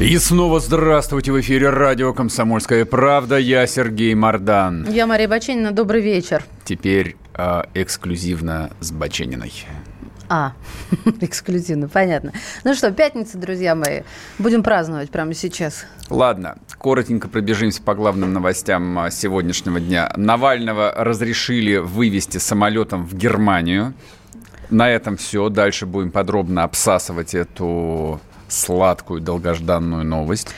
И снова здравствуйте в эфире радио «Комсомольская правда». Я Сергей Мордан. Я Мария Баченина. Добрый вечер. Теперь э, эксклюзивно с Бачениной. А, эксклюзивно, понятно. Ну что, пятница, друзья мои. Будем праздновать прямо сейчас. Ладно, коротенько пробежимся по главным новостям а, сегодняшнего дня. Навального разрешили вывести самолетом в Германию. На этом все. Дальше будем подробно обсасывать эту сладкую долгожданную новость.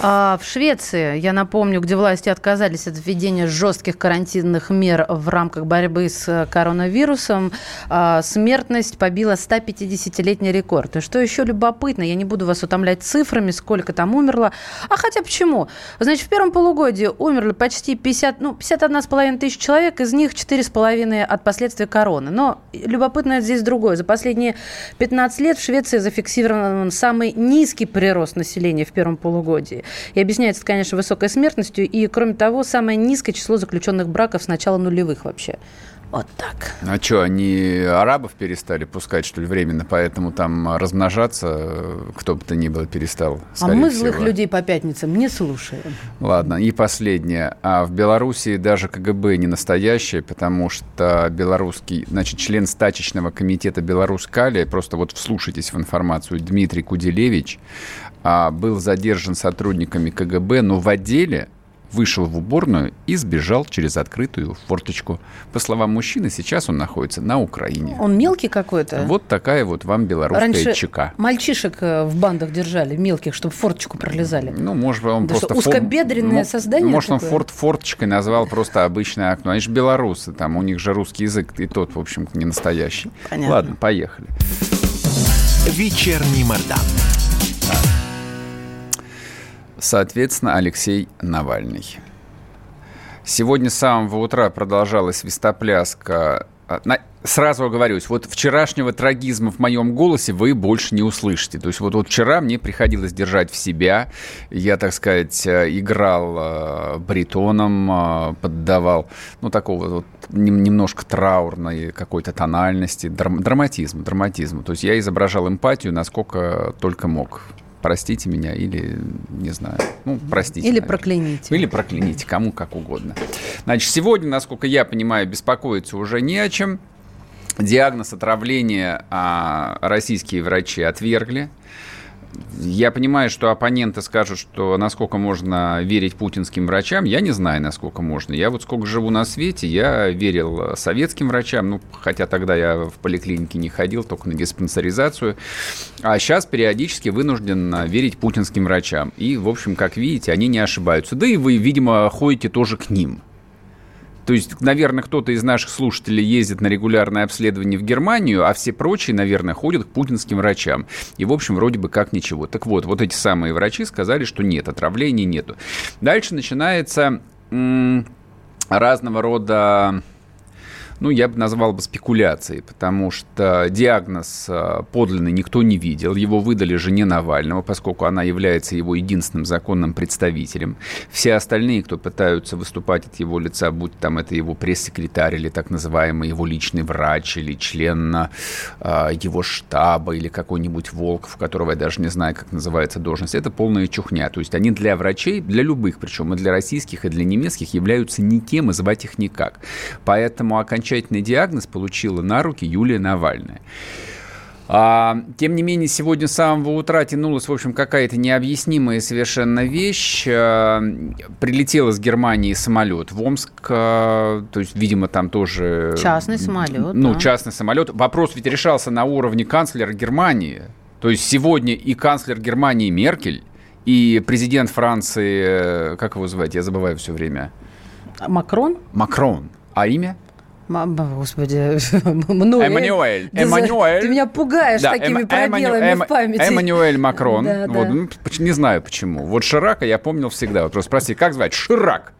А в Швеции, я напомню, где власти отказались от введения жестких карантинных мер в рамках борьбы с коронавирусом, а, смертность побила 150-летний рекорд. И что еще любопытно, я не буду вас утомлять цифрами, сколько там умерло. А хотя почему? Значит, в первом полугодии умерли почти 50, ну, 51,5 тысяч человек, из них 4,5 от последствий короны. Но любопытно здесь другое. За последние 15 лет в Швеции зафиксирован самый низкий прирост населения в первом полугодии. И объясняется, конечно, высокой смертностью. И, кроме того, самое низкое число заключенных браков с начала нулевых вообще. Вот так. А что, они арабов перестали пускать, что ли, временно, поэтому там размножаться кто бы то ни было перестал? А мы всего. злых людей по пятницам не слушаем. Ладно, и последнее. А в Белоруссии даже КГБ не настоящее, потому что белорусский, значит, член стачечного комитета Беларусь-Калия, просто вот вслушайтесь в информацию, Дмитрий Куделевич, а, был задержан сотрудниками КГБ, но в отделе вышел в уборную и сбежал через открытую форточку. По словам мужчины, сейчас он находится на Украине. Он мелкий какой-то? Вот такая вот вам белорусская Раньше ЧК. мальчишек э, в бандах держали, мелких, чтобы форточку пролезали. Ну, может, он да просто... Узкобедренное фор... создание Может, такое? он форт форточкой назвал просто обычное окно. Они же белорусы, там у них же русский язык и тот, в общем, не настоящий. Понятно. Ладно, поехали. Вечерний Мордан. Соответственно, Алексей Навальный. Сегодня с самого утра продолжалась свистопляска. А, сразу оговорюсь, вот вчерашнего трагизма в моем голосе вы больше не услышите. То есть вот, вот вчера мне приходилось держать в себя. Я, так сказать, э, играл э, бритоном, э, поддавал, ну, такого вот немножко траурной какой-то тональности, драматизм, драматизм. То есть я изображал эмпатию, насколько только мог простите меня или, не знаю, ну, простите. Или наверное. прокляните. Или прокляните, кому как угодно. Значит, сегодня, насколько я понимаю, беспокоиться уже не о чем. Диагноз отравления а, российские врачи отвергли. Я понимаю, что оппоненты скажут, что насколько можно верить путинским врачам. Я не знаю, насколько можно. Я вот сколько живу на свете, я верил советским врачам, ну, хотя тогда я в поликлинике не ходил, только на диспансеризацию. А сейчас периодически вынужден верить путинским врачам. И, в общем, как видите, они не ошибаются. Да и вы, видимо, ходите тоже к ним. То есть, наверное, кто-то из наших слушателей ездит на регулярное обследование в Германию, а все прочие, наверное, ходят к путинским врачам. И, в общем, вроде бы как ничего. Так вот, вот эти самые врачи сказали, что нет, отравлений нету. Дальше начинается м- разного рода ну, я бы назвал бы спекуляцией, потому что диагноз э, подлинный никто не видел. Его выдали жене Навального, поскольку она является его единственным законным представителем. Все остальные, кто пытаются выступать от его лица, будь там это его пресс-секретарь или так называемый его личный врач, или член э, его штаба, или какой-нибудь Волков, которого я даже не знаю, как называется должность, это полная чухня. То есть они для врачей, для любых, причем и для российских, и для немецких, являются никем, и звать их никак. Поэтому окончательно окончательный диагноз получила на руки Юлия Навальная. А, тем не менее, сегодня с самого утра тянулась, в общем, какая-то необъяснимая совершенно вещь. А, прилетел из Германии самолет в Омск, а, то есть, видимо, там тоже... Частный самолет. Ну, да. частный самолет. Вопрос ведь решался на уровне канцлера Германии. То есть сегодня и канцлер Германии Меркель, и президент Франции, как его звать, я забываю все время. Макрон? Макрон. А имя? Господи, Эммануэль. Эммануэль. Ты меня пугаешь да, такими эм, пробелами Эмманю... в памяти. Эммануэль Макрон. Да, вот, да. Ну, не знаю почему. Вот Ширака я помнил всегда. Вот просто спроси, как звать? Ширак.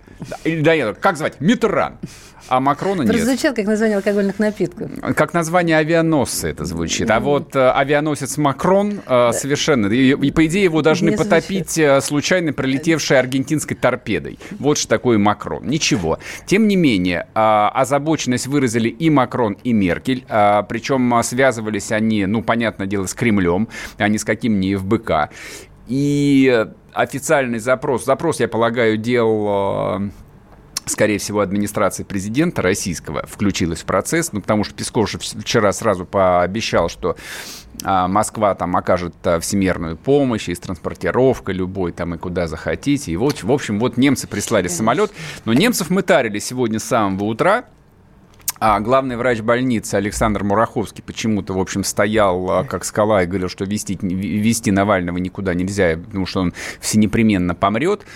Или да нет, как звать? Митран а Макрона нет. Звучит как название алкогольных напитков. Как название авианосца это звучит. А вот э, авианосец Макрон э, совершенно... И, по идее, его должны потопить э, случайно пролетевшей аргентинской торпедой. Вот что такое Макрон. Ничего. Тем не менее, э, озабоченность выразили и Макрон, и Меркель. Э, причем э, связывались они, ну, понятное дело, с Кремлем, а не с каким ни ФБК. И официальный запрос, запрос, я полагаю, делал скорее всего, администрация президента российского включилась в процесс, ну, потому что Песков же вчера сразу пообещал, что а, Москва там окажет а, всемирную помощь и с транспортировкой любой там и куда захотите. И вот, в общем, вот немцы прислали самолет, но немцев мы тарили сегодня с самого утра, а главный врач больницы Александр Мураховский почему-то, в общем, стоял а, как скала и говорил, что вести, вести Навального никуда нельзя, потому что он всенепременно помрет.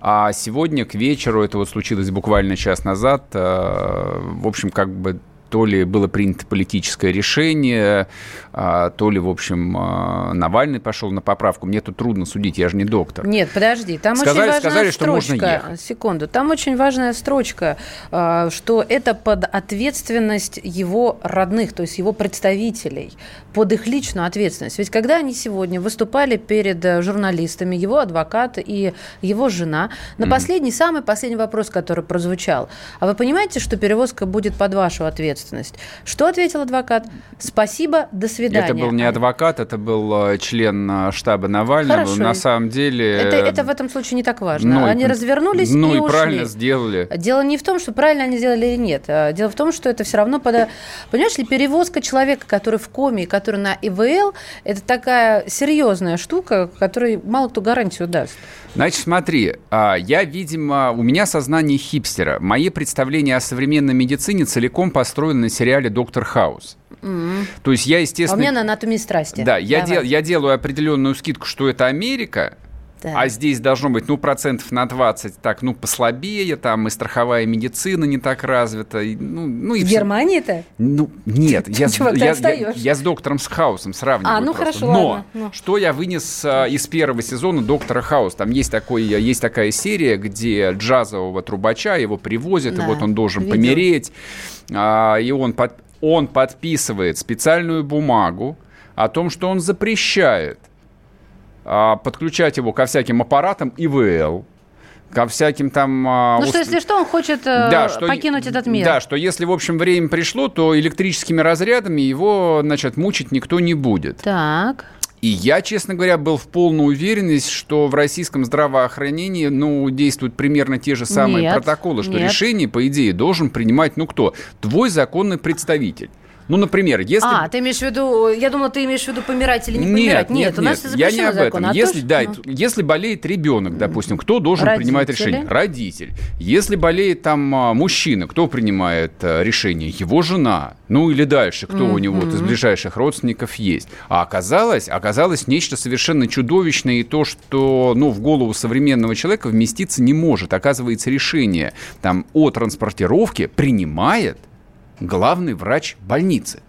А сегодня к вечеру, это вот случилось буквально час назад, а, в общем, как бы то ли было принято политическое решение, а, то ли, в общем, а, Навальный пошел на поправку. Мне тут трудно судить, я же не доктор. Нет, подожди, там сказали, очень важная сказали, строчка. Что можно ехать. Секунду, там очень важная строчка, а, что это под ответственность его родных, то есть его представителей, под их личную ответственность. Ведь когда они сегодня выступали перед журналистами, его адвокат и его жена, на mm-hmm. последний, самый последний вопрос, который прозвучал, а вы понимаете, что перевозка будет под вашу ответственность? Ответственность. Что ответил адвокат? Спасибо, до свидания. Это был не адвокат, это был э, член э, штаба Навального. Хорошо. На самом деле... Это, это в этом случае не так важно. Ну, они развернулись ну, и, и ушли. правильно сделали. Дело не в том, что правильно они сделали или нет. А дело в том, что это все равно... Под... Понимаешь ли, перевозка человека, который в коме, который на ИВЛ, это такая серьезная штука, которой мало кто гарантию даст. Значит, смотри, а, я, видимо, у меня сознание хипстера. Мои представления о современной медицине целиком построены на сериале «Доктор Хаус». Mm-hmm. То есть я, естественно... А у меня на анатомии страсти. Да, я, дел, я делаю определенную скидку, что это Америка, да. А здесь должно быть, ну, процентов на 20, так, ну, послабее, там, и страховая медицина не так развита. И, ну, ну, и В Германии-то? Ну, нет. Я, Чувак, я, я, я с доктором с Хаусом сравниваю. А, ну, просто. хорошо, Но ладно. Ну. что я вынес а, из первого сезона «Доктора Хаус»? Там есть, такой, есть такая серия, где джазового трубача его привозят, да, и вот он должен видел. помереть. А, и он, под, он подписывает специальную бумагу о том, что он запрещает подключать его ко всяким аппаратам ИВЛ, ко всяким там... А, ну, уст... что, если что, он хочет э, да, что, покинуть этот мир. Да, что если, в общем, время пришло, то электрическими разрядами его, значит, мучить никто не будет. Так. И я, честно говоря, был в полной уверенности, что в российском здравоохранении, ну, действуют примерно те же самые нет, протоколы, что нет. решение, по идее, должен принимать, ну, кто? Твой законный представитель. Ну, например, если... А, ты имеешь в виду... Я думала, ты имеешь в виду помирать или не помирать. Нет, нет, нет у нас нет, я не об закон, этом. А если, то, да, ну... если болеет ребенок, допустим, кто должен Родители. принимать решение? Родитель. Если болеет там а, мужчина, кто принимает а, решение? Его жена. Ну, или дальше, кто mm-hmm. у него из ближайших родственников есть. А оказалось, оказалось нечто совершенно чудовищное, и то, что, ну, в голову современного человека вместиться не может. Оказывается, решение там о транспортировке принимает главный врач больницы.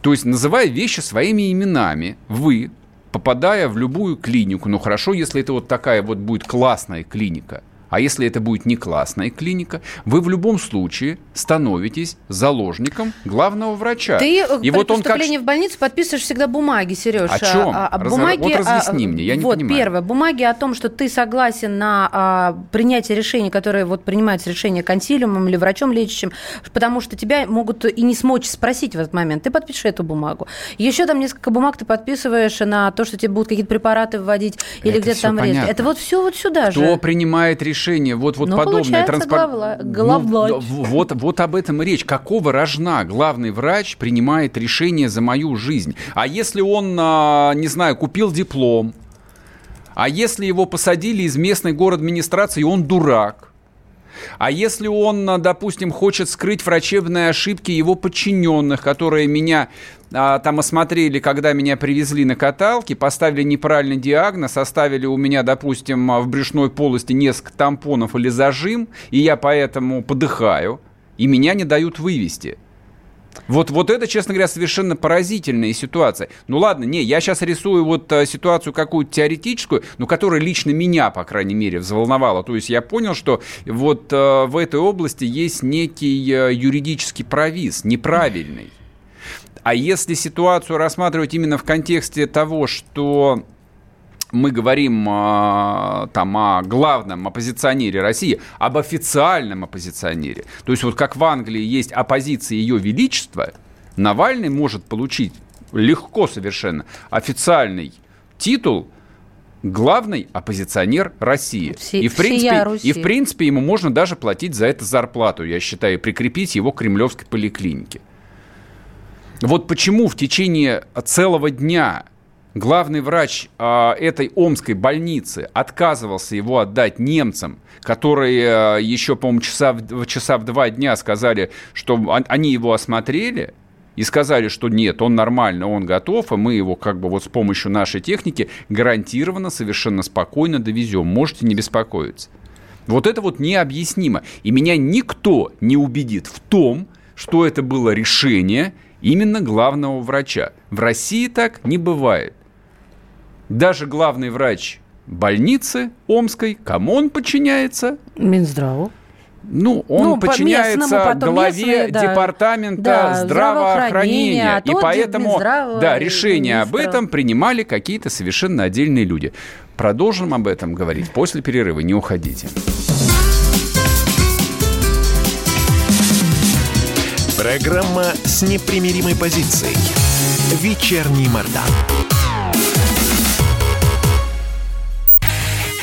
То есть, называя вещи своими именами, вы, попадая в любую клинику, ну хорошо, если это вот такая вот будет классная клиника – а если это будет не классная клиника, вы в любом случае становитесь заложником главного врача. Ты и при вот он как... в больницу подписываешь всегда бумаги, Сереж. О чем? А, а, бумаги, вот разъясни а, мне, я не вот, понимаю. первое, бумаги о том, что ты согласен на а, принятие решений, которые вот принимаются решение консилиумом или врачом лечащим, потому что тебя могут и не смочь спросить в этот момент. Ты подпишешь эту бумагу. Еще там несколько бумаг ты подписываешь на то, что тебе будут какие-то препараты вводить или где-то там резать. Это вот все вот сюда Кто же. Кто принимает решение? вот, вот ну, подобное. Транспорт... Главврач. Ну, вот, вот об этом и речь. Какого рожна главный врач принимает решение за мою жизнь? А если он, а, не знаю, купил диплом, а если его посадили из местной город администрации, и он дурак, а если он, допустим, хочет скрыть врачебные ошибки его подчиненных, которые меня а, там осмотрели, когда меня привезли на каталке, поставили неправильный диагноз, оставили у меня, допустим, в брюшной полости несколько тампонов или зажим, и я поэтому подыхаю, и меня не дают вывести. Вот, вот это, честно говоря, совершенно поразительная ситуация. Ну ладно, не, я сейчас рисую вот а, ситуацию какую-то теоретическую, но которая лично меня, по крайней мере, взволновала. То есть я понял, что вот а, в этой области есть некий а, юридический провис, неправильный. А если ситуацию рассматривать именно в контексте того, что мы говорим э, там о главном оппозиционере России, об официальном оппозиционере. То есть вот как в Англии есть оппозиция Ее Величества, Навальный может получить легко совершенно официальный титул главный оппозиционер России. Все, и, в принципе, и в принципе ему можно даже платить за это зарплату, я считаю, прикрепить его к кремлевской поликлинике. Вот почему в течение целого дня главный врач э, этой омской больницы отказывался его отдать немцам, которые э, еще, по-моему, часа в, часа в два дня сказали, что он, они его осмотрели, и сказали, что нет, он нормально, он готов, и мы его как бы вот с помощью нашей техники гарантированно, совершенно спокойно довезем. Можете не беспокоиться. Вот это вот необъяснимо. И меня никто не убедит в том, что это было решение именно главного врача. В России так не бывает. Даже главный врач больницы Омской, кому он подчиняется? Минздраву. Ну, он ну, подчиняется по главе местные, да. департамента да, здравоохранения. И поэтому, да, решение об этом принимали какие-то совершенно отдельные люди. Продолжим об этом говорить после перерыва. Не уходите. Программа с непримиримой позицией. Вечерний Мордан.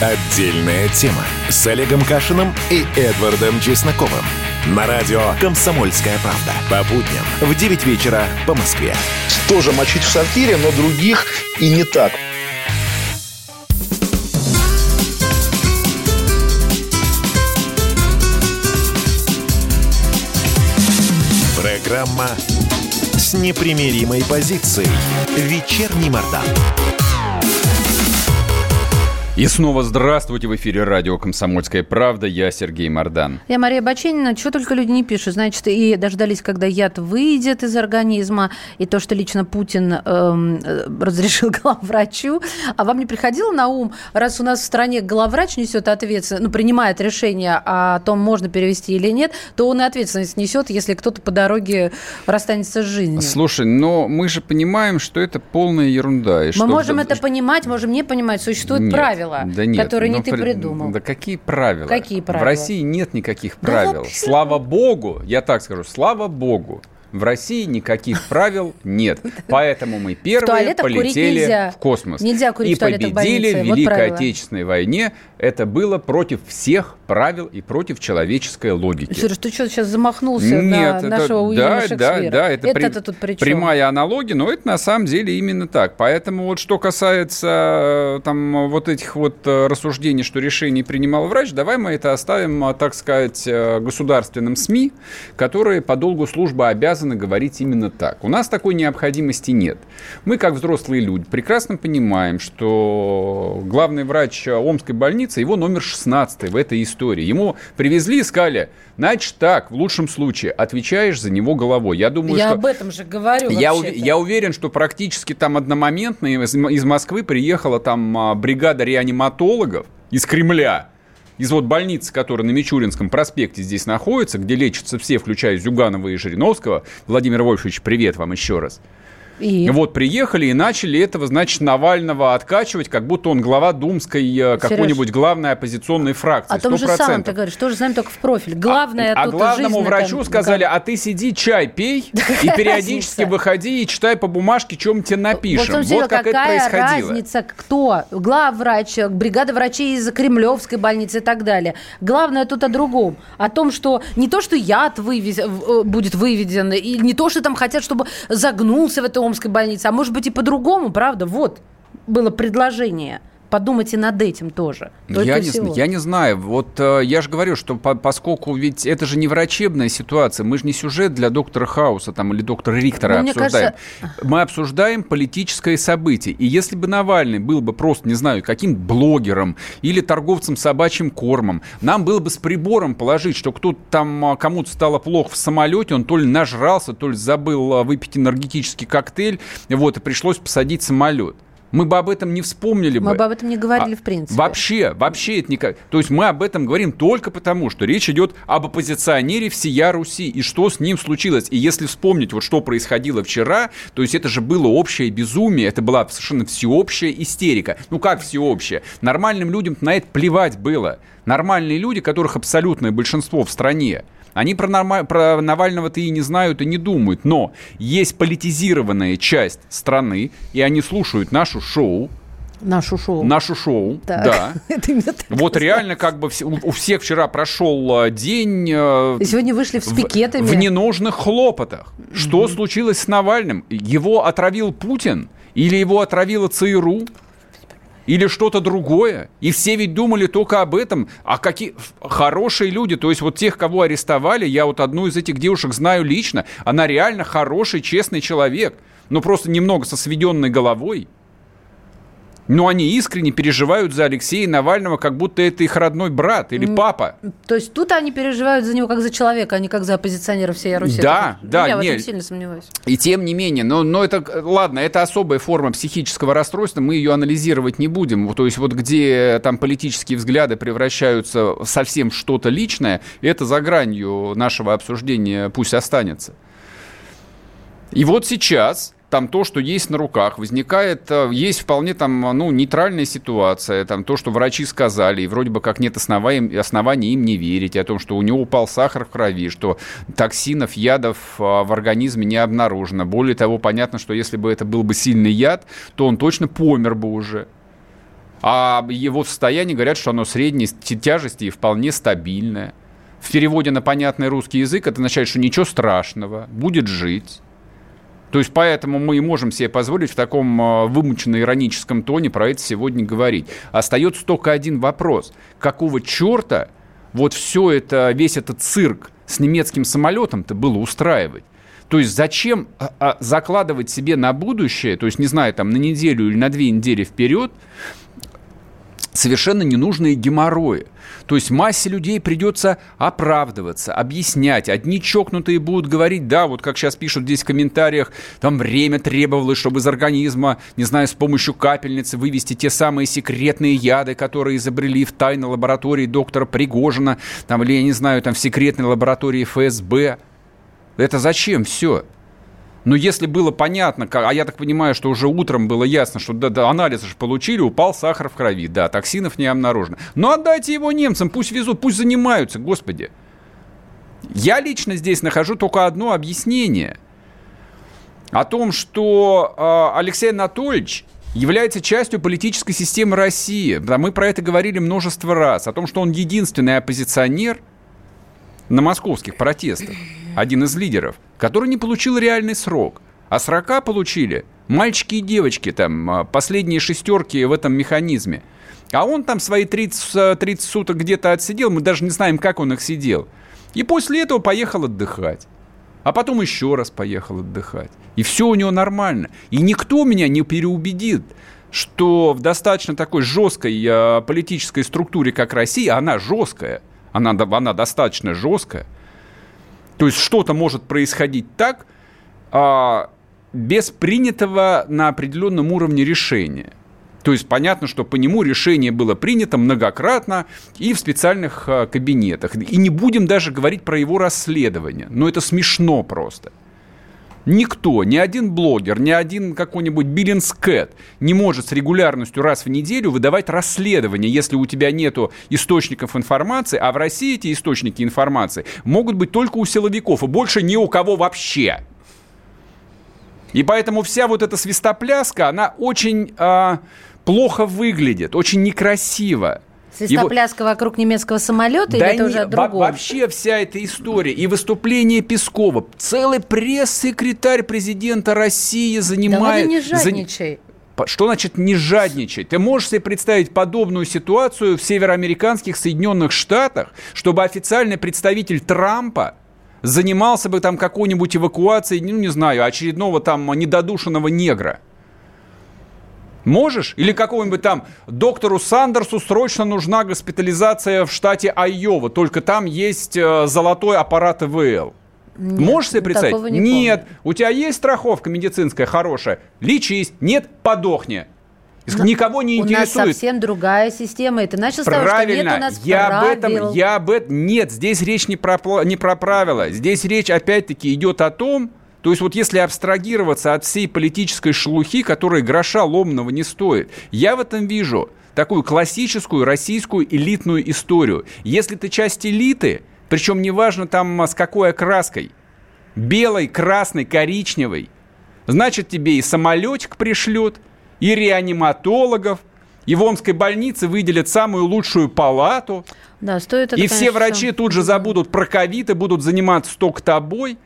Отдельная тема с Олегом Кашиным и Эдвардом Чесноковым. На радио «Комсомольская правда». По будням в 9 вечера по Москве. Тоже мочить в сортире, но других и не так. Программа с непримиримой позицией. Вечерний Мордан. И снова здравствуйте в эфире радио «Комсомольская правда». Я Сергей Мордан. Я Мария Баченина. Чего только люди не пишут. Значит, и дождались, когда яд выйдет из организма, и то, что лично Путин эм, разрешил главврачу. А вам не приходило на ум, раз у нас в стране главврач несет ответственность, ну, принимает решение о том, можно перевести или нет, то он и ответственность несет, если кто-то по дороге расстанется с жизнью. Слушай, но мы же понимаем, что это полная ерунда. И мы что можем это понимать, можем не понимать. Существуют нет. правила правила, да нет, которые не ну, ты придумал. Да какие правила? Какие правила? В России нет никаких правил. Да слава богу, я так скажу, слава богу, в России никаких правил нет. Поэтому мы первые полетели в космос. Нельзя курить и победили в, в Великой вот Отечественной войне. Это было против всех правил и против человеческой логики. Сереж, ты что, сейчас замахнулся Нет, на это, нашего Уильяма да, Да, да, это, это при, тут при прямая аналогия, но это на самом деле именно так. Поэтому вот что касается э, там вот этих вот э, рассуждений, что решение принимал врач, давай мы это оставим, э, так сказать, государственным СМИ, которые по долгу службы обязаны говорить именно так. У нас такой необходимости нет. Мы, как взрослые люди, прекрасно понимаем, что главный врач Омской больницы, его номер 16 в этой истории. Ему привезли и сказали, значит так, в лучшем случае, отвечаешь за него головой. Я думаю, я что... об этом же говорю я, я уверен, что практически там одномоментно из, из Москвы приехала там а, бригада реаниматологов из Кремля, из вот больницы, которая на Мичуринском проспекте здесь находится, где лечатся все, включая Зюганова и Жириновского. Владимир Вольфович, привет вам еще раз. И? Вот приехали и начали этого, значит, Навального откачивать, как будто он глава думской э, какой-нибудь главной оппозиционной фракции. О том же самом ты говоришь, то же самое, только в профиль. Главное а, а главному врачу сказали, а ты сиди, чай пей, и периодически выходи и читай по бумажке, чем тебе напишем. Вот, вот как это происходило. разница, кто? Главврач, бригада врачей из Кремлевской больницы и так далее. Главное тут о другом. О том, что не то, что яд вывез, э, будет выведен, и не то, что там хотят, чтобы загнулся в этом Омской больнице, а может быть и по-другому, правда? Вот было предложение подумать и над этим тоже. Я не, я не знаю. Вот э, я же говорю, что по, поскольку ведь это же не врачебная ситуация, мы же не сюжет для доктора Хауса там, или доктора Риктора ну, обсуждаем. Кажется... Мы обсуждаем политическое событие. И если бы Навальный был бы просто, не знаю, каким блогером или торговцем собачьим кормом, нам было бы с прибором положить, что кто-то там а, кому-то стало плохо в самолете, он то ли нажрался, то ли забыл а, выпить энергетический коктейль, вот, и пришлось посадить самолет мы бы об этом не вспомнили мы бы. Мы бы об этом не говорили, а, в принципе. Вообще, вообще это никак. То есть мы об этом говорим только потому, что речь идет об оппозиционере всея Руси и что с ним случилось. И если вспомнить, вот что происходило вчера, то есть это же было общее безумие, это была совершенно всеобщая истерика. Ну как всеобщая? Нормальным людям на это плевать было. Нормальные люди, которых абсолютное большинство в стране, они про, норма... про Навального-то и не знают, и не думают. Но есть политизированная часть страны, и они слушают нашу шоу, Нашу шоу. Нашу шоу, так. да. вот реально как бы у всех вчера прошел э, день... Э, сегодня вышли с пикетами. В, в ненужных хлопотах. Что случилось с Навальным? Его отравил Путин? Или его отравила ЦРУ? Или что-то другое. И все ведь думали только об этом. А какие хорошие люди, то есть вот тех, кого арестовали, я вот одну из этих девушек знаю лично, она реально хороший, честный человек, но просто немного со сведенной головой. Но они искренне переживают за Алексея Навального, как будто это их родной брат или папа. То есть тут они переживают за него как за человека, а не как за оппозиционера всей Руси. Да, это, да. Я нет. в этом сильно сомневаюсь. И тем не менее, но, но это, ладно, это особая форма психического расстройства, мы ее анализировать не будем. То есть вот где там политические взгляды превращаются в совсем что-то личное, это за гранью нашего обсуждения пусть останется. И вот сейчас там то, что есть на руках, возникает, э, есть вполне там, ну, нейтральная ситуация, там то, что врачи сказали, и вроде бы как нет оснований, оснований им не верить, о том, что у него упал сахар в крови, что токсинов, ядов э, в организме не обнаружено. Более того, понятно, что если бы это был бы сильный яд, то он точно помер бы уже. А его состояние, говорят, что оно средней тяжести и вполне стабильное. В переводе на понятный русский язык это означает, что ничего страшного, будет жить. То есть поэтому мы и можем себе позволить в таком а, вымученно-ироническом тоне про это сегодня говорить. Остается только один вопрос. Какого черта вот все это, весь этот цирк с немецким самолетом-то было устраивать? То есть зачем а, а, закладывать себе на будущее, то есть, не знаю, там на неделю или на две недели вперед, совершенно ненужные геморрои. То есть массе людей придется оправдываться, объяснять. Одни чокнутые будут говорить, да, вот как сейчас пишут здесь в комментариях, там время требовалось, чтобы из организма, не знаю, с помощью капельницы вывести те самые секретные яды, которые изобрели в тайной лаборатории доктора Пригожина, там, или, я не знаю, там в секретной лаборатории ФСБ. Это зачем все? Но если было понятно, а я так понимаю, что уже утром было ясно, что да, да, анализы же получили, упал сахар в крови, да, токсинов не обнаружено. Но отдайте его немцам, пусть везут, пусть занимаются, господи. Я лично здесь нахожу только одно объяснение о том, что э, Алексей Анатольевич является частью политической системы России. Мы про это говорили множество раз. О том, что он единственный оппозиционер на московских протестах один из лидеров, который не получил реальный срок. А срока получили мальчики и девочки, там, а, последние шестерки в этом механизме. А он там свои 30, 30 суток где-то отсидел, мы даже не знаем, как он их сидел. И после этого поехал отдыхать. А потом еще раз поехал отдыхать. И все у него нормально. И никто меня не переубедит, что в достаточно такой жесткой э, политической структуре, как Россия, она жесткая, она, она достаточно жесткая, то есть что-то может происходить так, а, без принятого на определенном уровне решения. То есть понятно, что по нему решение было принято многократно и в специальных а, кабинетах. И не будем даже говорить про его расследование. Но это смешно просто. Никто, ни один блогер, ни один какой-нибудь Биллинс Кэт не может с регулярностью раз в неделю выдавать расследование, если у тебя нету источников информации, а в России эти источники информации могут быть только у силовиков, и больше ни у кого вообще. И поэтому вся вот эта свистопляска, она очень э, плохо выглядит, очень некрасиво. Свистопляска Его... вокруг немецкого самолета да или это не, уже другое? Вообще вся эта история и выступление Пескова. Целый пресс-секретарь президента России занимает... Да не жадничай. Что значит не жадничать? Ты можешь себе представить подобную ситуацию в североамериканских Соединенных Штатах, чтобы официальный представитель Трампа занимался бы там какой-нибудь эвакуацией, ну, не знаю, очередного там недодушенного негра? Можешь? Или какому-нибудь там доктору Сандерсу срочно нужна госпитализация в штате Айова, только там есть э, золотой аппарат ИВЛ. Нет, Можешь себе представить? Не Нет. Помню. У тебя есть страховка медицинская хорошая? Лечись. Нет, подохни. Никого не интересует. У нас совсем другая система. И ты начал с того, что нет у нас я правил. об этом, я об этом... Нет, здесь речь не про, не про правила. Здесь речь, опять-таки, идет о том, то есть вот если абстрагироваться от всей политической шелухи, которая гроша ломного не стоит, я в этом вижу такую классическую российскую элитную историю. Если ты часть элиты, причем неважно там с какой окраской, белой, красной, коричневой, значит тебе и самолетик пришлют, и реаниматологов, и в Омской больнице выделят самую лучшую палату. Да, стоит это, И конечно, все врачи тут же забудут про ковид и будут заниматься только тобой.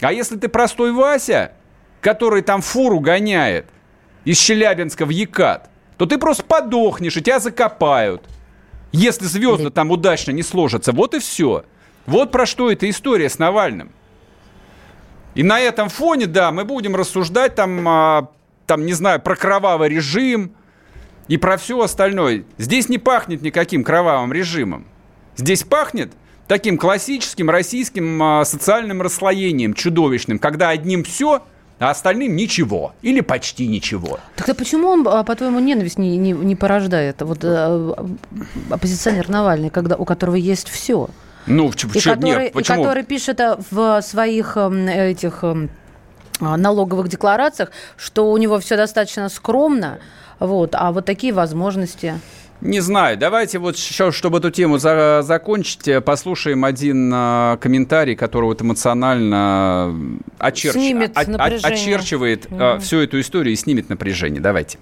А если ты простой Вася, который там фуру гоняет из Челябинска в Екат, то ты просто подохнешь, и тебя закопают. Если звезды там удачно не сложатся. Вот и все. Вот про что эта история с Навальным. И на этом фоне, да, мы будем рассуждать там, а, там, не знаю, про кровавый режим и про все остальное. Здесь не пахнет никаким кровавым режимом. Здесь пахнет таким классическим российским а, социальным расслоением чудовищным, когда одним все, а остальным ничего или почти ничего. Тогда почему он, а, по-твоему, ненависть не, не, не порождает? Вот э, оппозиционер Навальный, когда, у которого есть все. Ну, ч- и, который, нет, почему? и который пишет в своих эм, этих эм, а, налоговых декларациях, что у него все достаточно скромно, вот, а вот такие возможности. Не знаю. Давайте вот еще, чтобы эту тему за закончить, э, послушаем один э, комментарий, который вот эмоционально очерч... снимет о- очерчивает mm. всю эту историю и снимет напряжение. Давайте.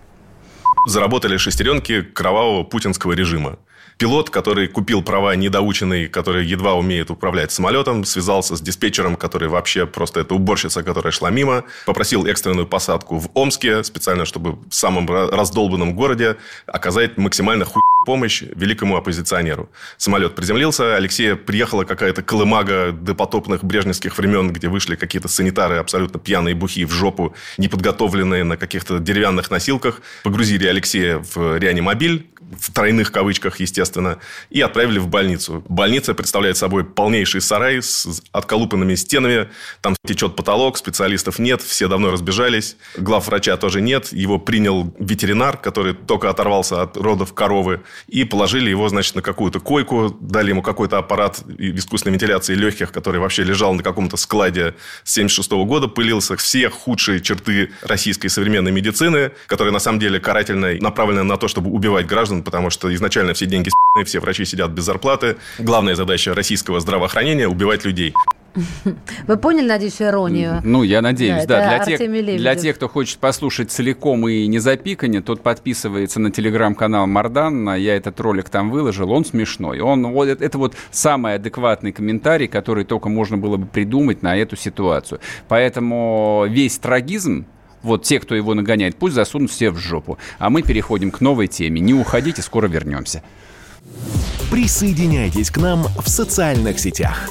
Заработали шестеренки кровавого путинского режима. Пилот, который купил права недоученный, который едва умеет управлять самолетом, связался с диспетчером, который вообще просто это уборщица, которая шла мимо, попросил экстренную посадку в Омске, специально, чтобы в самом раздолбанном городе оказать максимально хуй помощь великому оппозиционеру. Самолет приземлился, Алексея приехала какая-то колымага допотопных брежневских времен, где вышли какие-то санитары абсолютно пьяные бухи в жопу, неподготовленные на каких-то деревянных носилках, погрузили Алексея в реанимобиль, в тройных кавычках, естественно, и отправили в больницу. Больница представляет собой полнейший сарай с отколупанными стенами, там течет потолок, специалистов нет, все давно разбежались, глав врача тоже нет, его принял ветеринар, который только оторвался от родов коровы, и положили его, значит, на какую-то койку, дали ему какой-то аппарат искусственной вентиляции легких, который вообще лежал на каком-то складе с 76 года, пылился. Все худшие черты российской современной медицины, которая на самом деле карательная, направлена на то, чтобы убивать граждан, потому что изначально все деньги все врачи сидят без зарплаты. Главная задача российского здравоохранения – убивать людей. Вы поняли, надеюсь, иронию? Ну, я надеюсь, да. да. Для, тех, для тех, кто хочет послушать целиком и не запиканье, тот подписывается на телеграм-канал Мардан. Я этот ролик там выложил, он смешной. Он, вот, это вот самый адекватный комментарий, который только можно было бы придумать на эту ситуацию. Поэтому весь трагизм вот те, кто его нагоняет, пусть засунут все в жопу. А мы переходим к новой теме. Не уходите, скоро вернемся. Присоединяйтесь к нам в социальных сетях.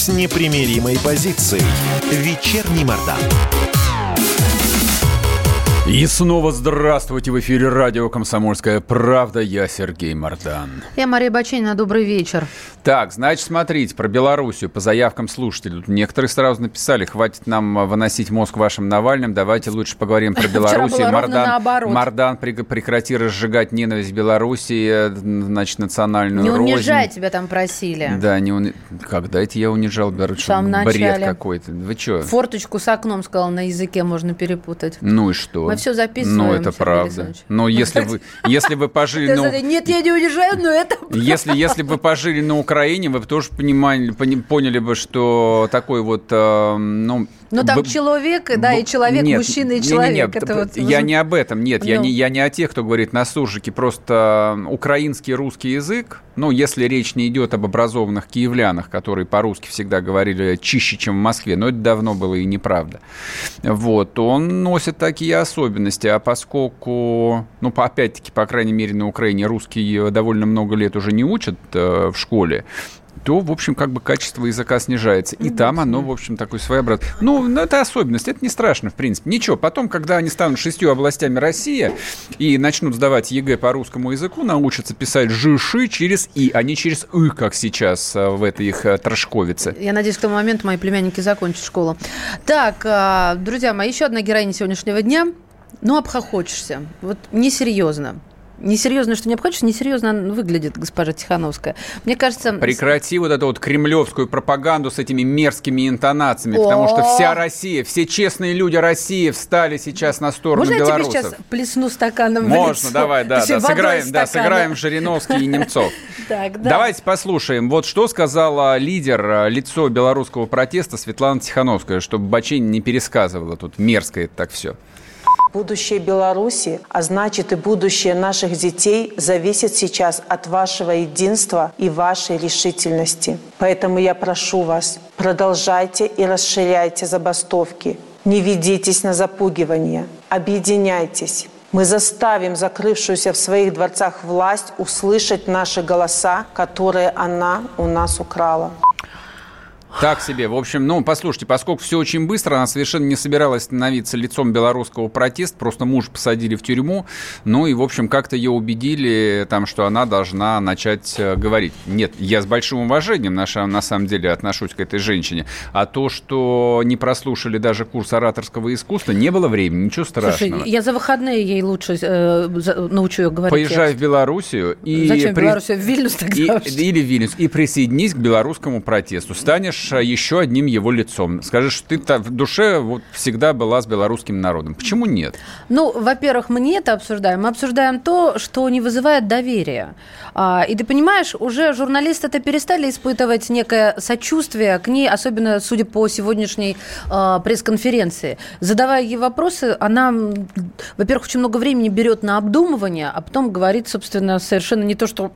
с непримиримой позицией. Вечерний Мордан. И снова здравствуйте в эфире радио «Комсомольская правда». Я Сергей Мордан. Я Мария Баченина. Добрый вечер. Так, значит, смотрите, про Белоруссию по заявкам слушателей. Некоторые сразу написали, хватит нам выносить мозг вашим Навальным, давайте лучше поговорим про Белоруссию. Мордан, Мордан прекрати разжигать ненависть Белоруссии, значит, национальную Не рознь. унижай, тебя там просили. Да, не уни... когда это я унижал Беларусь? В самом Бред какой-то. Вы что? Форточку с окном, сказал, на языке можно перепутать. Ну и что? Мы все записываем. Ну, это правда. Но если вы, если вы пожили... Ну, нет, я не уезжаю, но это если, если бы пожили на Украине, вы бы тоже понимали, поняли бы, что такой вот... Э, ну, ну, там б... человек, да, и человек, нет, мужчина и человек. Не, не, не, это вот... Я не об этом, нет, ну. я, не, я не о тех, кто говорит на суржике, просто украинский русский язык, ну, если речь не идет об образованных киевлянах, которые по-русски всегда говорили чище, чем в Москве, но это давно было и неправда, вот, он носит такие особенности, а поскольку, ну, опять-таки, по крайней мере, на Украине русский довольно много лет уже не учат э, в школе, то, в общем, как бы качество языка снижается. И там оно, в общем, такой своеобразный. Ну, ну, это особенность, это не страшно, в принципе. Ничего, потом, когда они станут шестью областями России и начнут сдавать ЕГЭ по русскому языку, научатся писать «жиши» через «и», а не через «ы», как сейчас э, в этой их э, трошковице. Я надеюсь, к тому моменту мои племянники закончат школу. Так, э, друзья мои, еще одна героиня сегодняшнего дня. Ну, обхохочешься. Вот несерьезно. Несерьезно, что не обходишь, несерьезно выглядит госпожа Тихановская. Мне кажется... Прекрати вот эту вот кремлевскую пропаганду с этими мерзкими интонациями, О! потому что вся Россия, все честные люди России встали сейчас на сторону Можно белорусов. Можно я тебе сейчас плесну стаканом Можно, лицо? давай, да, да сыграем, да, сыграем Жириновский и Немцов. Так, да. Давайте послушаем. Вот что сказала лидер, э, лицо белорусского протеста Светлана Тихановская, чтобы Бачень не пересказывала тут мерзко это так все. Будущее Беларуси, а значит и будущее наших детей, зависит сейчас от вашего единства и вашей решительности. Поэтому я прошу вас, продолжайте и расширяйте забастовки. Не ведитесь на запугивание. Объединяйтесь. Мы заставим закрывшуюся в своих дворцах власть услышать наши голоса, которые она у нас украла. Так себе. В общем, ну, послушайте, поскольку все очень быстро, она совершенно не собиралась становиться лицом белорусского протеста, просто муж посадили в тюрьму, ну и, в общем, как-то ее убедили, там, что она должна начать э, говорить. Нет, я с большим уважением, на, на самом деле, отношусь к этой женщине, а то, что не прослушали даже курс ораторского искусства, не было времени, ничего страшного. Слушай, я за выходные ей лучше э, научу ее говорить. Поезжай текст. в Белоруссию и... Зачем при... в Белоруссию? В Вильнюс тогда? И, или в Вильнюс. И присоединись к белорусскому протесту. Станешь станешь э, еще одним его лицом. Скажешь, что ты в душе вот всегда была с белорусским народом. Почему нет? Ну, во-первых, мы не это обсуждаем. Мы обсуждаем то, что не вызывает доверия. А, и ты понимаешь, уже журналисты-то перестали испытывать некое сочувствие к ней, особенно судя по сегодняшней а, пресс-конференции. Задавая ей вопросы, она, во-первых, очень много времени берет на обдумывание, а потом говорит, собственно, совершенно не то, что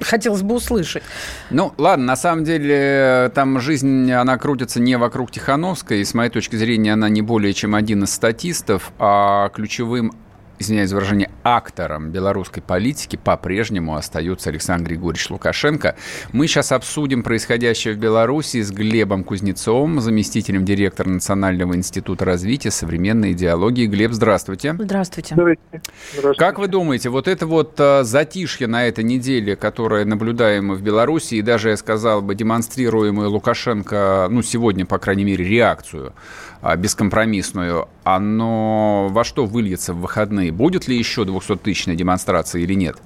хотелось бы услышать. Ну, ладно, на самом деле там жизнь, она крутится не вокруг Тихановской, и с моей точки зрения она не более чем один из статистов, а ключевым извиняюсь за выражение, актором белорусской политики по-прежнему остается Александр Григорьевич Лукашенко. Мы сейчас обсудим происходящее в Беларуси с Глебом Кузнецовым, заместителем директора Национального института развития современной идеологии. Глеб, здравствуйте. Здравствуйте. Здравствуйте. Как вы думаете, вот это вот а, затишье на этой неделе, которое наблюдаемо в Беларуси, и даже, я сказал бы, демонстрируемое Лукашенко, ну, сегодня, по крайней мере, реакцию, бескомпромиссную, оно во что выльется в выходные? Будет ли еще 200-тысячная демонстрация или нет?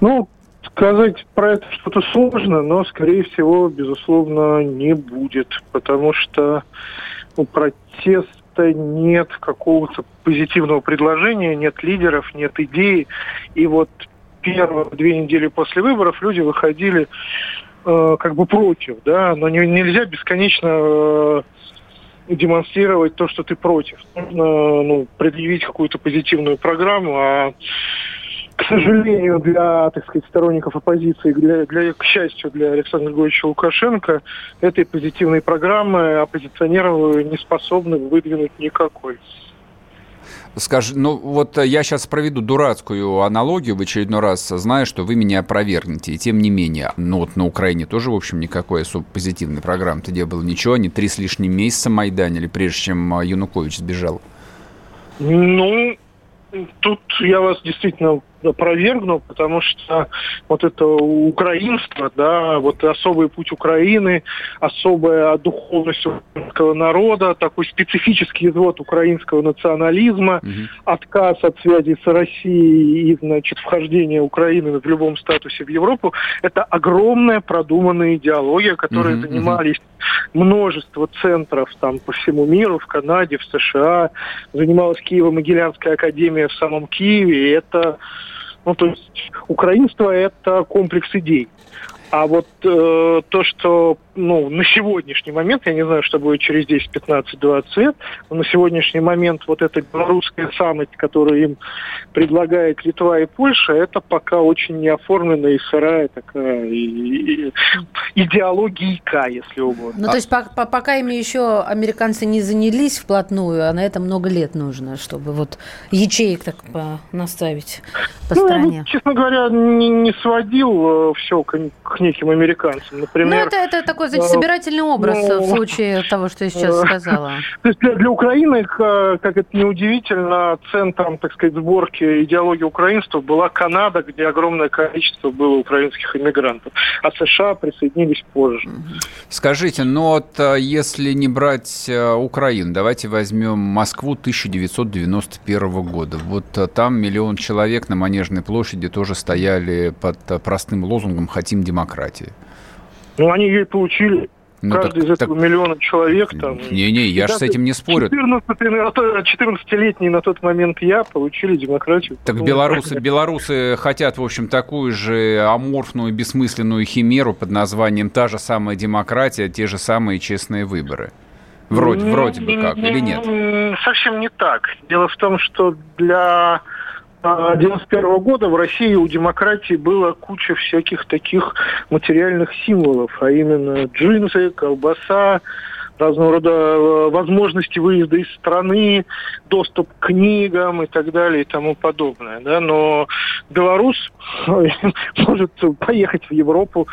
Ну, сказать про это что-то сложно, но, скорее всего, безусловно, не будет, потому что у протеста нет какого-то позитивного предложения, нет лидеров, нет идеи. И вот первые две недели после выборов люди выходили э, как бы против, да, но не, нельзя бесконечно э, демонстрировать то, что ты против. Нужно ну, предъявить какую-то позитивную программу, а к сожалению, для, так сказать, сторонников оппозиции, для, для, к счастью, для Александра Григорьевича Лукашенко, этой позитивной программы оппозиционеры не способны выдвинуть никакой. Скажи, ну вот э, я сейчас проведу дурацкую аналогию в очередной раз, знаю, что вы меня опровергнете, и тем не менее, ну вот на Украине тоже, в общем, никакой особо позитивной программы-то не было ничего, они три с лишним месяца майданили, прежде чем э, Янукович сбежал. Ну, тут я вас действительно опровергну, потому что вот это украинство, да, вот особый путь Украины, особая духовность украинского народа, такой специфический извод украинского национализма, угу. отказ от связи с Россией и, значит, вхождение Украины в любом статусе в Европу, это огромная продуманная идеология, которой угу, занимались угу. множество центров там по всему миру, в Канаде, в США, занималась Киево-Могилянская академия в самом Киеве, и это ну, то есть украинство – это комплекс идей. А вот э, то, что ну, на сегодняшний момент, я не знаю, что будет через 10, 15, 20 лет, но на сегодняшний момент вот эта белорусская самость, которую им предлагает Литва и Польша, это пока очень неоформленная и сырая такая и, и, идеологийка, если угодно. Ну, то есть по, по, пока ими еще американцы не занялись вплотную, а на это много лет нужно, чтобы вот ячеек так по, наставить по ну, стране. Я, честно говоря, не, не сводил э, все к, к неким американцам. Например, ну, это, это такой такой, значит, собирательный образ ну, в случае того, что я сейчас сказала. То есть для, для Украины, как это неудивительно, центром, так сказать, сборки идеологии украинства была Канада, где огромное количество было украинских иммигрантов. А США присоединились позже. Скажите, но вот если не брать Украину, давайте возьмем Москву 1991 года. Вот там миллион человек на Манежной площади тоже стояли под простым лозунгом «Хотим демократии». Ну, они ее получили. Ну, Каждый так, из этого так... миллиона человек там. Не-не, я же с этим не спорю. 14-летний на тот момент я получили демократию. Так ну, белорусы, белорусы хотят, в общем, такую же аморфную, бессмысленную химеру под названием та же самая демократия, те же самые честные выборы. Вроде, вроде бы как, или нет? Совсем не так. Дело в том, что для 1991 года в России у демократии была куча всяких таких материальных символов, а именно джинсы, колбаса, разного рода э, возможности выезда из страны, доступ к книгам и так далее и тому подобное. Да? Но белорус может поехать в Европу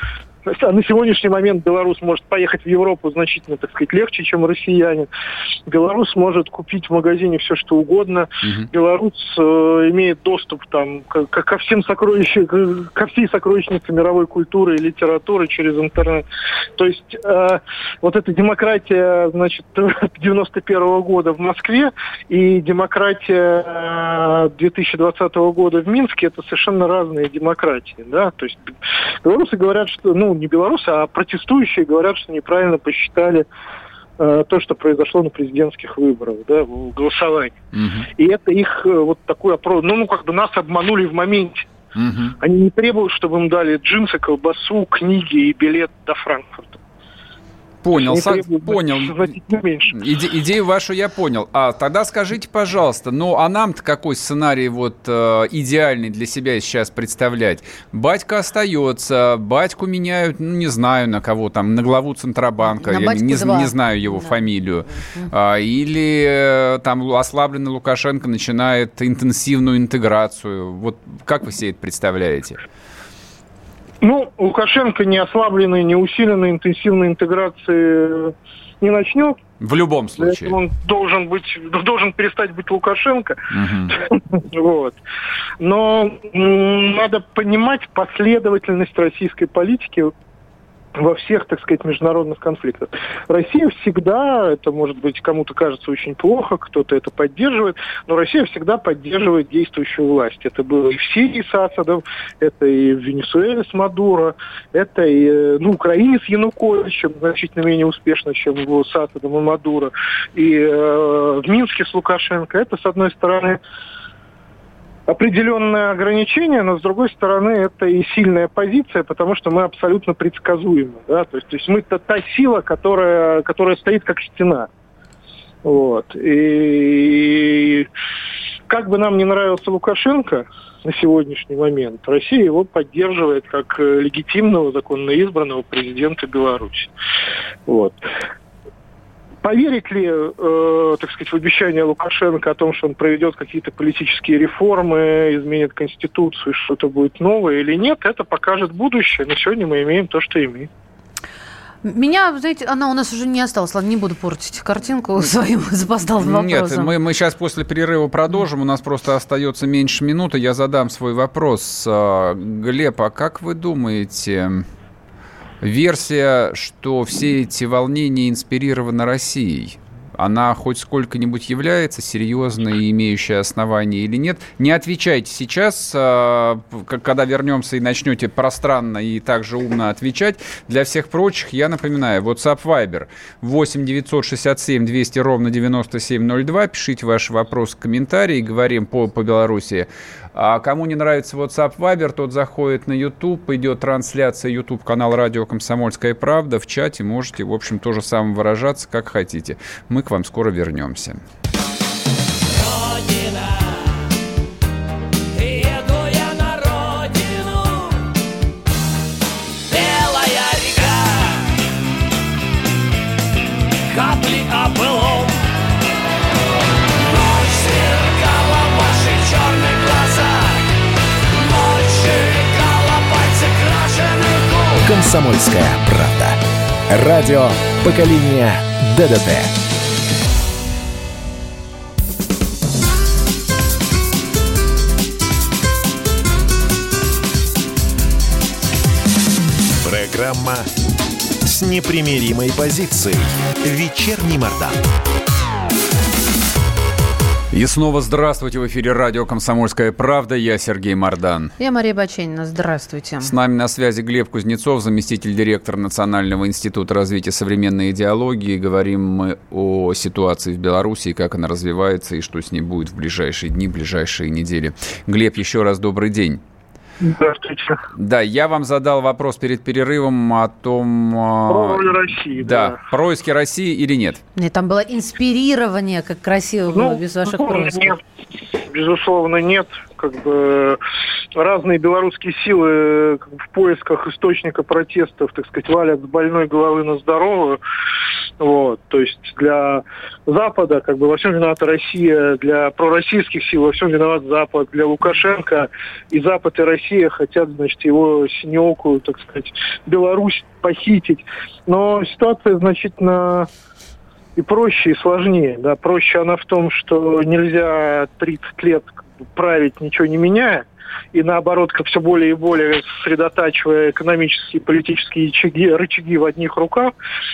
на сегодняшний момент белорус может поехать в Европу значительно, так сказать, легче, чем россиянин. Белорус может купить в магазине все, что угодно. Угу. Белорус э, имеет доступ там, к, ко всем сокровищам, ко всей сокровищнице мировой культуры и литературы через интернет. То есть э, вот эта демократия, значит, 91 -го года в Москве и демократия 2020 э, года в Минске это совершенно разные демократии, да. То есть белорусы говорят, что, ну, не белорусы, а протестующие говорят, что неправильно посчитали э, то, что произошло на президентских выборах, да, в голосовании. Угу. И это их э, вот такой опрос. Ну, ну, как бы нас обманули в моменте. Угу. Они не требуют, чтобы им дали джинсы, колбасу, книги и билет до Франкфурта. Понял, са- понял. Иде- идею вашу я понял. А тогда скажите, пожалуйста, ну а нам-то какой сценарий вот э, идеальный для себя сейчас представлять? Батька остается, батьку меняют, ну не знаю на кого там, на главу Центробанка, на я не, не знаю его да. фамилию. А, или э, там ослабленный Лукашенко начинает интенсивную интеграцию. Вот как вы себе это представляете? Ну, Лукашенко не ослабленной, не усиленной интенсивной интеграции не начнет. В любом случае. Он должен быть, должен перестать быть Лукашенко. Угу. вот. Но надо понимать последовательность российской политики во всех, так сказать, международных конфликтах. Россия всегда, это может быть кому-то кажется очень плохо, кто-то это поддерживает, но Россия всегда поддерживает действующую власть. Это было и в Сирии с Асадом, это и в Венесуэле с Мадуро, это и э, ну, Украине с Януковичем, значительно менее успешно, чем с Асадом и Мадуро, и э, в Минске с Лукашенко. Это, с одной стороны, определенное ограничение, но с другой стороны это и сильная позиция, потому что мы абсолютно предсказуемы. Да? То, есть, то есть мы это та сила, которая, которая стоит как стена. Вот. И как бы нам не нравился Лукашенко на сегодняшний момент, Россия его поддерживает как легитимного, законно избранного президента Беларуси. Вот. Поверить ли, э, так сказать, в обещание Лукашенко о том, что он проведет какие-то политические реформы, изменит Конституцию, что-то будет новое или нет, это покажет будущее. Но сегодня мы имеем то, что имеем. Меня, знаете, она у нас уже не осталась. Ладно, не буду портить картинку своим запоздалым вопросом. Нет, мы, мы сейчас после перерыва продолжим. У нас просто остается меньше минуты. Я задам свой вопрос. А, Глеб, а как вы думаете, версия, что все эти волнения инспирированы Россией, она хоть сколько-нибудь является серьезной и имеющей основания или нет. Не отвечайте сейчас, а, когда вернемся и начнете пространно и также умно отвечать. Для всех прочих я напоминаю, WhatsApp Viber 8 967 200 ровно 9702. Пишите ваши вопросы, комментарии. Говорим по, по Беларуси. А кому не нравится WhatsApp Viber, тот заходит на YouTube, идет трансляция YouTube канал Радио Комсомольская правда. В чате можете, в общем, тоже самое выражаться, как хотите. Мы к вам скоро вернемся. «Комсомольская правда». Радио поколения ДДТ». Программа с непримиримой позицией. Вечерний Мордан. И снова здравствуйте в эфире радио «Комсомольская правда». Я Сергей Мордан. Я Мария Баченина. Здравствуйте. С нами на связи Глеб Кузнецов, заместитель директора Национального института развития современной идеологии. Говорим мы о ситуации в Беларуси, как она развивается и что с ней будет в ближайшие дни, ближайшие недели. Глеб, еще раз добрый день. Здравствуйте. Да, я вам задал вопрос перед перерывом о том... А, про роль России, да. да. Происки России или нет? Нет, там было инспирирование, как красиво было, ну, без ваших происков. Нет, безусловно, нет как бы разные белорусские силы как бы, в поисках источника протестов, так сказать, валят с больной головы на здоровую. Вот, то есть для Запада как бы во всем виновата Россия, для пророссийских сил во всем виноват Запад, для Лукашенко и Запад и Россия хотят, значит, его синеокую, так сказать, Беларусь похитить. Но ситуация значительно и проще, и сложнее. Да. Проще она в том, что нельзя 30 лет править, ничего не меняя, и наоборот, как все более и более сосредотачивая экономические и политические рычаги, рычаги в одних руках,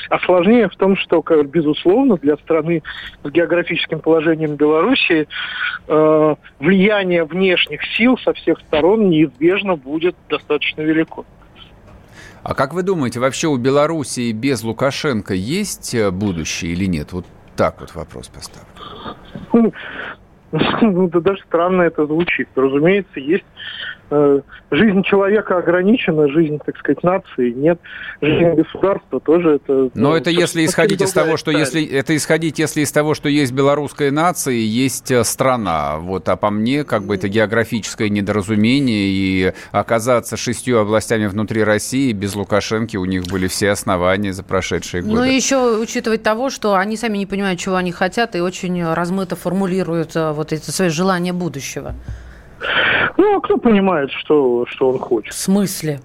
а сложнее в том, что, безусловно, для страны с географическим положением Беларуси э, влияние внешних сил со всех сторон неизбежно будет достаточно велико. А как вы думаете, вообще у Белоруссии без Лукашенко есть э, будущее или нет? Вот так вот вопрос поставлю. Ну, да даже странно это звучит. Разумеется, есть жизнь человека ограничена, жизнь, так сказать, нации нет, жизнь государства тоже это... Но ну, это если исходить из того, что если это исходить, если из того, что есть белорусская нация, есть э, страна, вот, а по мне, как бы это географическое недоразумение и оказаться шестью областями внутри России без Лукашенко у них были все основания за прошедшие ну, годы. Ну и еще учитывать того, что они сами не понимают, чего они хотят и очень размыто формулируют э, вот эти свои желания будущего. Ну, а кто понимает, что, что он хочет? В смысле?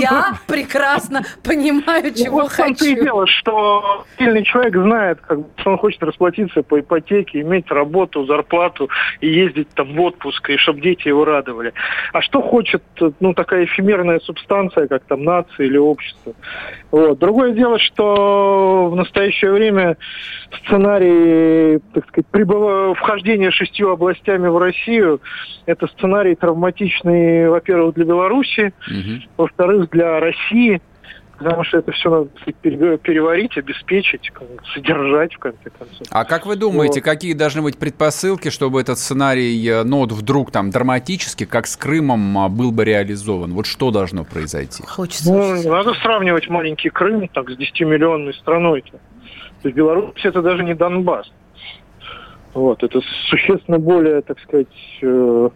Я прекрасно понимаю, чего хочу. Вот и дело, что сильный человек знает, что он хочет расплатиться по ипотеке, иметь работу, зарплату и ездить там в отпуск, и чтобы дети его радовали. А что хочет, ну, такая эфемерная субстанция, как там нация или общество? Вот. Другое дело, что в настоящее время сценарий, так сказать, прибыв... вхождения шестью областями в Россию – это сценарий травматичный, во-первых, для Беларуси, угу. во-вторых, для России, потому что это все надо переварить, обеспечить, содержать, в конце концов. А как вы думаете, вот. какие должны быть предпосылки, чтобы этот сценарий, э, ну, вот вдруг там драматически, как с Крымом, а, был бы реализован? Вот что должно произойти? Хочется. Ну, надо сравнивать маленький Крым так, с 10-миллионной страной. -то. То есть Беларусь это даже не Донбасс. Вот, это существенно более, так сказать, э,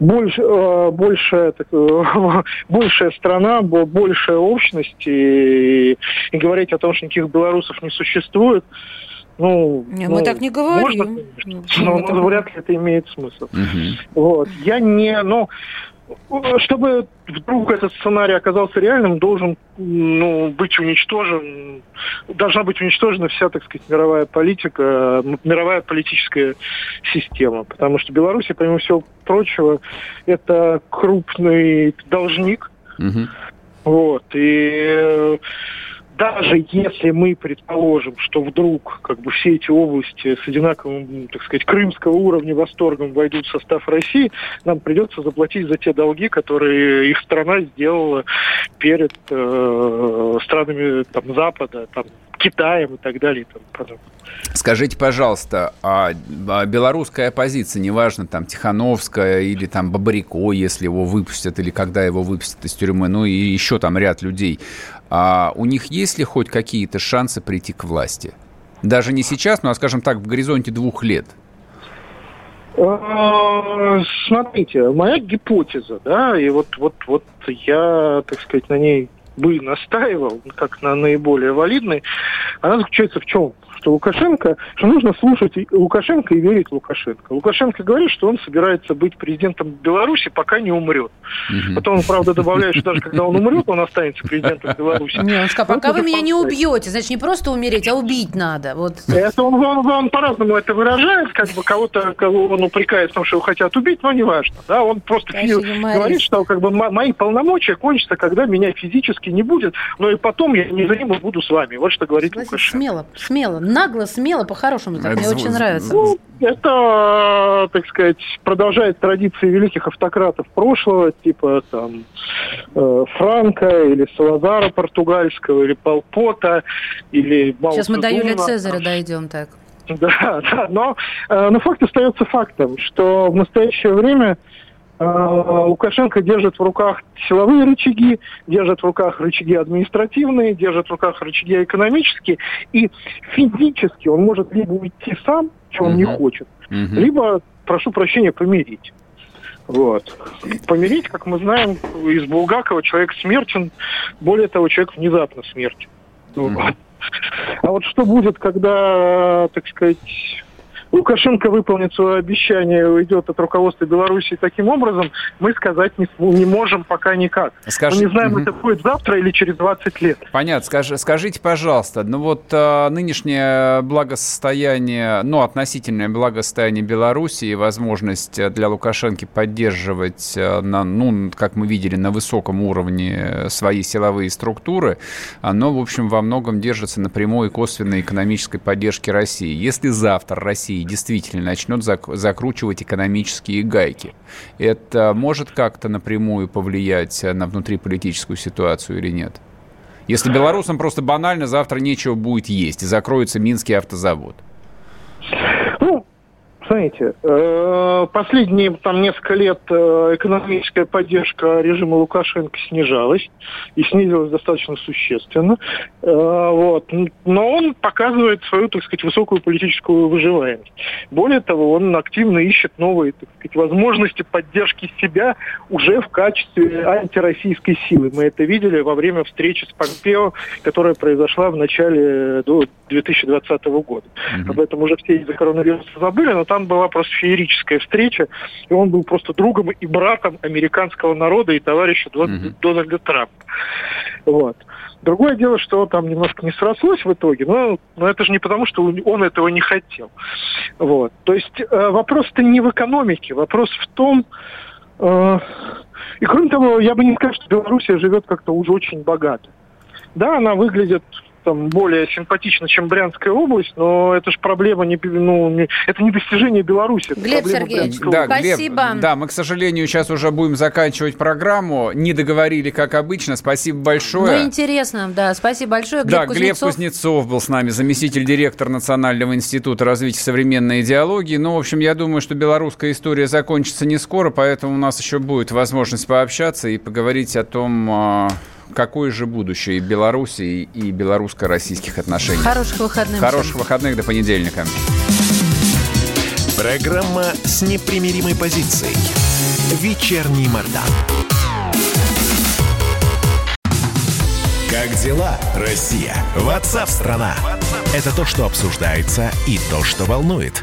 больше, э, большая, так, э, большая страна, большая общность, и, и говорить о том, что никаких белорусов не существует, ну, не, ну, мы так не говорим. Можно, конечно, но, но вряд ли это имеет смысл. Угу. Вот. Я не, ну, чтобы вдруг этот сценарий оказался реальным, должен ну, быть уничтожен, должна быть уничтожена вся, так сказать, мировая политика, мировая политическая система. Потому что Беларусь, помимо всего прочего, это крупный должник. Угу. Вот. И даже если мы предположим, что вдруг как бы все эти области с одинаковым, так сказать, крымского уровня восторгом войдут в состав России, нам придется заплатить за те долги, которые их страна сделала перед э, странами там, Запада, там, Китаем и так далее. И Скажите, пожалуйста, а, а белорусская оппозиция, неважно, там, Тихановская или там Бабарико, если его выпустят, или когда его выпустят из тюрьмы, ну и еще там ряд людей, а у них есть ли хоть какие-то шансы прийти к власти? Даже не сейчас, ну, а, скажем так, в горизонте двух лет. А, смотрите, моя гипотеза, да, и вот, вот, вот я, так сказать, на ней бы настаивал, как на наиболее валидной, она заключается в чем? Что Лукашенко, что нужно слушать Лукашенко и верить Лукашенко. Лукашенко говорит, что он собирается быть президентом Беларуси, пока не умрет. Угу. Потом он, правда, добавляет, что даже когда он умрет, он останется президентом Беларуси. Не, он сказал, пока вы меня не убьете, значит, не просто умереть, а убить надо. Вот. Это он, он, он по-разному это выражает, как бы кого-то, кого он упрекает в том, что его хотят убить, но неважно. Да, он просто говорит, что как бы мои полномочия кончатся, когда меня физически не будет, но и потом я незримо буду с вами. Вот что говорит Согласен, Лукашенко. Смело, смело нагло, смело, по-хорошему. Так, мне очень нравится. Ну, это, так сказать, продолжает традиции великих автократов прошлого, типа там э, Франка или Салазара португальского, или Полпота, или Мао Сейчас мы до Юлия Цезаря дойдем так. Да, да, но, э, но факт остается фактом, что в настоящее время Лукашенко держит в руках силовые рычаги, держит в руках рычаги административные, держит в руках рычаги экономические, и физически он может либо уйти сам, чего он не хочет, либо, прошу прощения, помирить. Вот. Помирить, как мы знаем, из Булгакова человек смертен, более того, человек внезапно смертен. Вот. А вот что будет, когда, так сказать, Лукашенко выполнит свое обещание и уйдет от руководства Беларуси таким образом, мы сказать не, не можем пока никак. Скажи... Мы не знаем, угу. это будет завтра или через 20 лет. Понятно. Скажи, скажите, пожалуйста, ну вот а, нынешнее благосостояние, ну, относительное благосостояние Беларуси и возможность для Лукашенко поддерживать, а, на, ну, как мы видели, на высоком уровне свои силовые структуры, оно, в общем, во многом держится на прямой и косвенной экономической поддержке России. Если завтра Россия России действительно начнет зак- закручивать экономические гайки, это может как-то напрямую повлиять на внутриполитическую ситуацию или нет? Если белорусам просто банально завтра нечего будет есть и закроется Минский автозавод. Знаете, э, последние там несколько лет э, экономическая поддержка режима Лукашенко снижалась и снизилась достаточно существенно. Э, вот. Но он показывает свою, так сказать, высокую политическую выживаемость. Более того, он активно ищет новые, так сказать, возможности поддержки себя уже в качестве антироссийской силы. Мы это видели во время встречи с Помпео, которая произошла в начале 2020 года. Об этом уже все из-за коронавируса забыли, но там там была просто феерическая встреча, и он был просто другом и братом американского народа и товарища mm-hmm. Дональда Трампа. Вот. Другое дело, что там немножко не срослось в итоге, но, но это же не потому, что он этого не хотел. Вот. То есть э, вопрос-то не в экономике, вопрос в том, э, и кроме того, я бы не сказал, что Белоруссия живет как-то уже очень богато. Да, она выглядит там более симпатично, чем Брянская область, но это же проблема не, ну, не, это не достижение Беларуси. Глеб Сергеевич, да, спасибо. Глеб, да, мы, к сожалению, сейчас уже будем заканчивать программу. Не договорили, как обычно. Спасибо большое. Ну, интересно, да. Спасибо большое. Глеб да, Кузнецов. Глеб Кузнецов был с нами, заместитель директора Национального института развития современной идеологии. Ну, в общем, я думаю, что белорусская история закончится не скоро, поэтому у нас еще будет возможность пообщаться и поговорить о том, а, какое же будущее и Беларуси, и белорусско-российских отношений. Хороших выходных. Хороших выходных до понедельника. Программа с непримиримой позицией. Вечерний Мордан. Как дела, Россия? Ватсап-страна! Это то, что обсуждается и то, что волнует.